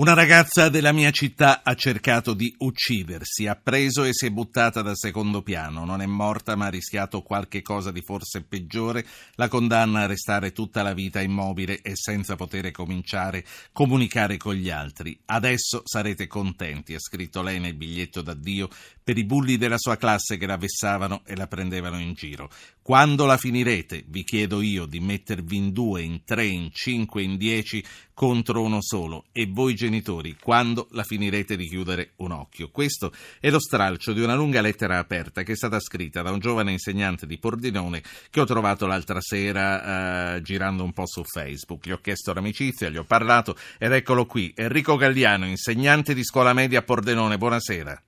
Una ragazza della mia città ha cercato di uccidersi, ha preso e si è buttata dal secondo piano. Non è morta ma ha rischiato qualche cosa di forse peggiore. La condanna a restare tutta la vita immobile e senza poter cominciare a comunicare con gli altri. Adesso sarete contenti, ha scritto lei nel biglietto d'addio per i bulli della sua classe che la vessavano e la prendevano in giro. Quando la finirete, vi chiedo io di mettervi in due, in tre, in cinque, in dieci contro uno solo e voi genitori quando la finirete di chiudere un occhio. Questo è lo stralcio di una lunga lettera aperta che è stata scritta da un giovane insegnante di Pordenone che ho trovato l'altra sera eh, girando un po' su Facebook. Gli ho chiesto l'amicizia, gli ho parlato ed eccolo qui, Enrico Galliano, insegnante di scuola media a Pordenone. Buonasera.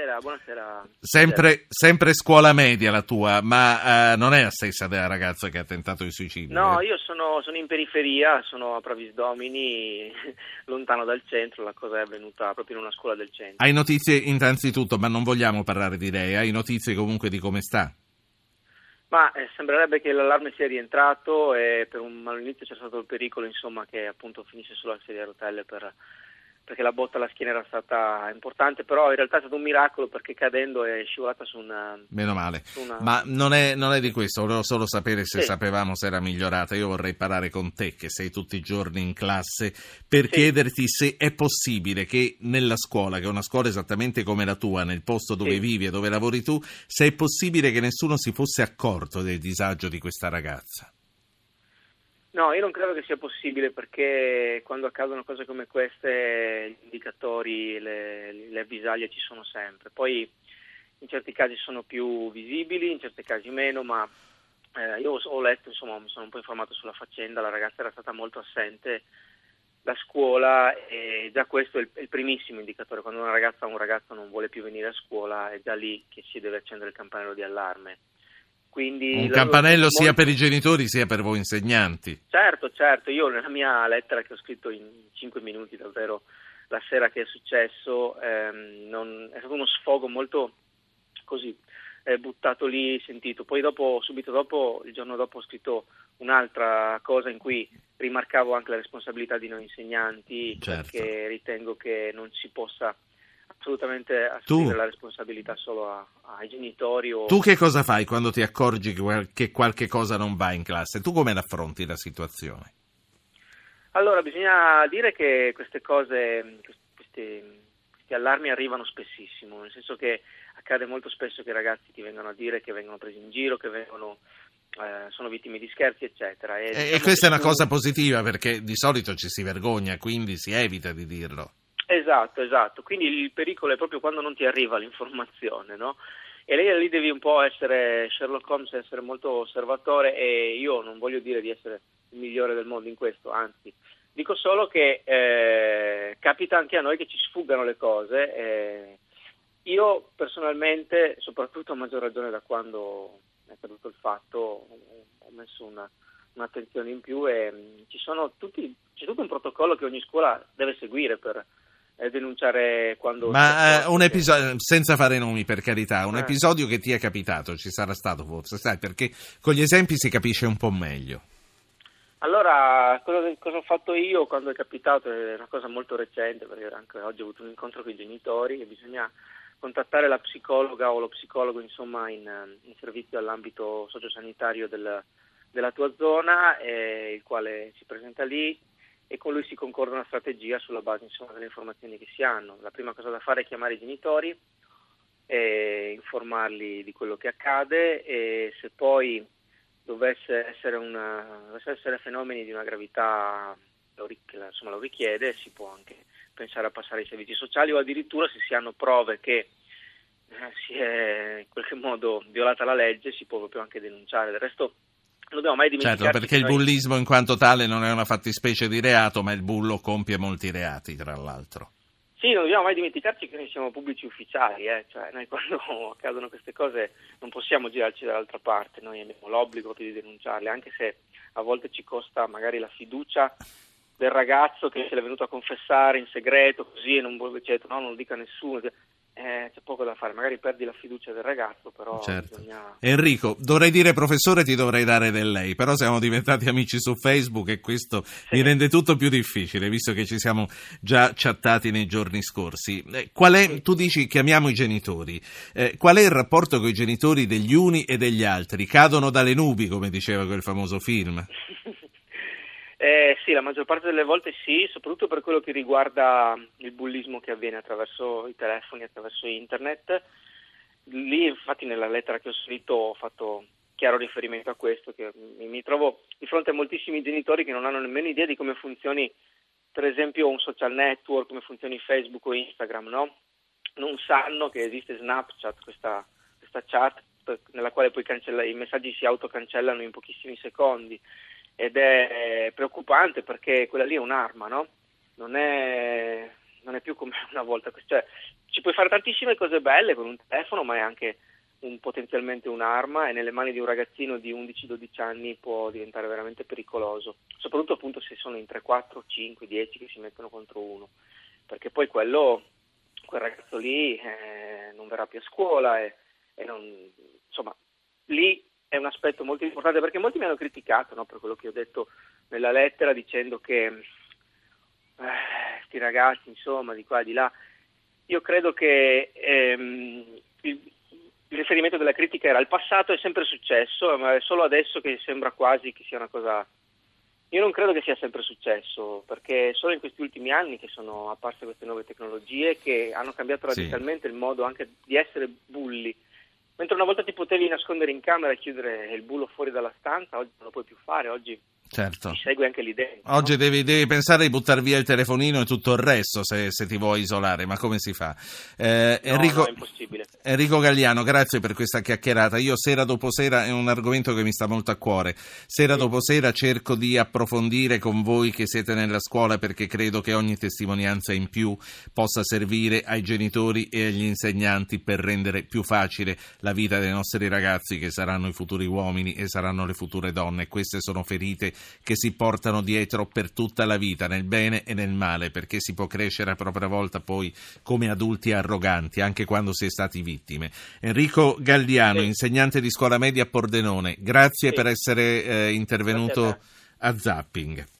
Buonasera, buonasera. Sempre, sempre, scuola media la tua, ma uh, non è la stessa della ragazza che ha tentato il suicidio? No, eh? io sono, sono, in periferia, sono a Pravis Domini, lontano dal centro, la cosa è avvenuta proprio in una scuola del centro. Hai notizie innanzitutto, ma non vogliamo parlare di lei, hai notizie comunque di come sta? Ma eh, sembrerebbe che l'allarme sia rientrato e per un all'inizio c'è stato il pericolo insomma, che appunto finisse sulla sedia a rotelle per perché la botta alla schiena era stata importante, però in realtà è stato un miracolo perché cadendo è scivolata su una... Meno male, una... ma non è, non è, di questo, volevo solo sapere se sì. sapevamo se era migliorata. Io vorrei parlare con te che sei tutti i giorni in classe per sì. chiederti se è possibile che nella scuola, che è una scuola esattamente come la tua, nel posto dove sì. vivi e dove lavori tu, se è possibile che nessuno si fosse accorto del disagio di questa ragazza. No, io non credo che sia possibile perché quando accadono cose come queste gli indicatori, le, le avvisaglie ci sono sempre. Poi in certi casi sono più visibili, in certi casi meno, ma eh, io ho letto, insomma, mi sono un po' informato sulla faccenda, la ragazza era stata molto assente da scuola e già questo è il, è il primissimo indicatore, quando una ragazza o un ragazzo non vuole più venire a scuola è già lì che si deve accendere il campanello di allarme. Quindi un campanello molto... sia per i genitori sia per voi insegnanti. Certo, certo, io nella mia lettera che ho scritto in 5 minuti davvero la sera che è successo ehm, non... è stato uno sfogo molto così eh, buttato lì, sentito. Poi dopo, subito dopo, il giorno dopo ho scritto un'altra cosa in cui rimarcavo anche la responsabilità di noi insegnanti certo. perché ritengo che non si possa assolutamente assumere la responsabilità solo a, ai genitori. O... Tu che cosa fai quando ti accorgi che qualche cosa non va in classe? Tu come affronti la situazione? Allora, bisogna dire che queste cose, questi, questi allarmi arrivano spessissimo, nel senso che accade molto spesso che i ragazzi ti vengano a dire che vengono presi in giro, che vengono eh, sono vittime di scherzi, eccetera. E, e, diciamo e questa è una cosa positiva perché di solito ci si vergogna, quindi si evita di dirlo. Esatto, esatto. Quindi il pericolo è proprio quando non ti arriva l'informazione, no? E lei lì devi un po' essere Sherlock Holmes, essere molto osservatore e io non voglio dire di essere il migliore del mondo in questo, anzi, dico solo che eh, capita anche a noi che ci sfuggano le cose. Eh, io personalmente, soprattutto a maggior ragione da quando è accaduto il fatto, ho messo una, un'attenzione in più e mh, tutti, c'è tutto un protocollo che ogni scuola deve seguire per denunciare quando... Ma eh, un episodio, senza fare nomi per carità, un eh. episodio che ti è capitato, ci sarà stato forse, sai, perché con gli esempi si capisce un po' meglio. Allora, cosa, cosa, ho fatto io quando è capitato? È una cosa molto recente, perché anche oggi ho avuto un incontro con i genitori e bisogna contattare la psicologa o lo psicologo insomma in, in servizio all'ambito sociosanitario del, della tua zona, eh, il quale si presenta lì, e con lui si concorda una strategia sulla base insomma, delle informazioni che si hanno. La prima cosa da fare è chiamare i genitori informarli di quello che accade e se poi dovesse essere, una, dovesse essere fenomeni di una gravità lo, insomma, lo richiede, si può anche pensare a passare ai servizi sociali o addirittura se si hanno prove che eh, si è in qualche modo violata la legge si può proprio anche denunciare. Del resto dobbiamo mai dimenticare. Certo, perché il bullismo in quanto tale non è una fattispecie di reato, ma il bullo compie molti reati, tra l'altro. Sì, non dobbiamo mai dimenticarci che noi siamo pubblici ufficiali, eh? cioè, noi quando accadono queste cose non possiamo girarci dall'altra parte, noi abbiamo l'obbligo di denunciarle, anche se a volte ci costa magari la fiducia del ragazzo che se l'è venuto a confessare in segreto così e non certo, no, non lo dica a nessuno. Eh, c'è poco da fare, magari perdi la fiducia del ragazzo, però certo. bisogna... Enrico, dovrei dire professore, ti dovrei dare del lei, però siamo diventati amici su Facebook e questo sì. mi rende tutto più difficile, visto che ci siamo già chattati nei giorni scorsi. Eh, qual è, tu dici chiamiamo i genitori, eh, qual è il rapporto con i genitori degli uni e degli altri? Cadono dalle nubi, come diceva quel famoso film? Eh, sì, la maggior parte delle volte sì, soprattutto per quello che riguarda il bullismo che avviene attraverso i telefoni, attraverso internet. Lì, infatti, nella lettera che ho scritto ho fatto chiaro riferimento a questo, che mi, mi trovo di fronte a moltissimi genitori che non hanno nemmeno idea di come funzioni, per esempio, un social network, come funzioni Facebook o Instagram, no? Non sanno che esiste Snapchat, questa, questa chat nella quale poi i messaggi si autocancellano in pochissimi secondi ed è preoccupante perché quella lì è un'arma, no? Non è, non è più come una volta. Cioè, ci puoi fare tantissime cose belle con un telefono, ma è anche un, potenzialmente un'arma e nelle mani di un ragazzino di 11-12 anni può diventare veramente pericoloso, soprattutto appunto se sono in 3, 4, 5, 10 che si mettono contro uno, perché poi quello, quel ragazzo lì eh, non verrà più a scuola e, e non, insomma, lì è un aspetto molto importante perché molti mi hanno criticato no, per quello che ho detto nella lettera dicendo che questi eh, ragazzi insomma di qua e di là io credo che ehm, il, il, riferimento della critica era il passato è sempre successo ma è solo adesso che sembra quasi che sia una cosa io non credo che sia sempre successo perché solo in questi ultimi anni che sono apparse queste nuove tecnologie che hanno cambiato radicalmente sì. il modo anche di essere bulli Mentre una volta ti potevi nascondere in camera e chiudere il bullo fuori dalla stanza, oggi non lo puoi più fare, oggi certo. ti segue anche dentro. Oggi no? devi, devi, pensare di buttare via il telefonino e tutto il resto se, se ti vuoi isolare, ma come si fa? Eh, no, Enrico, no, è impossibile. Enrico Gagliano, grazie per questa chiacchierata. Io sera dopo sera è un argomento che mi sta molto a cuore. Sera sì. dopo sera cerco di approfondire con voi che siete nella scuola perché credo che ogni testimonianza in più possa servire ai genitori e agli insegnanti per rendere più facile la vita dei nostri ragazzi che saranno i futuri uomini e saranno le future donne. Queste sono ferite che si portano dietro per tutta la vita, nel bene e nel male, perché si può crescere a propria volta poi come adulti arroganti, anche quando si è stati vittime. Enrico Galliano, sì. insegnante di scuola media a Pordenone, grazie sì. per essere eh, intervenuto a Zapping.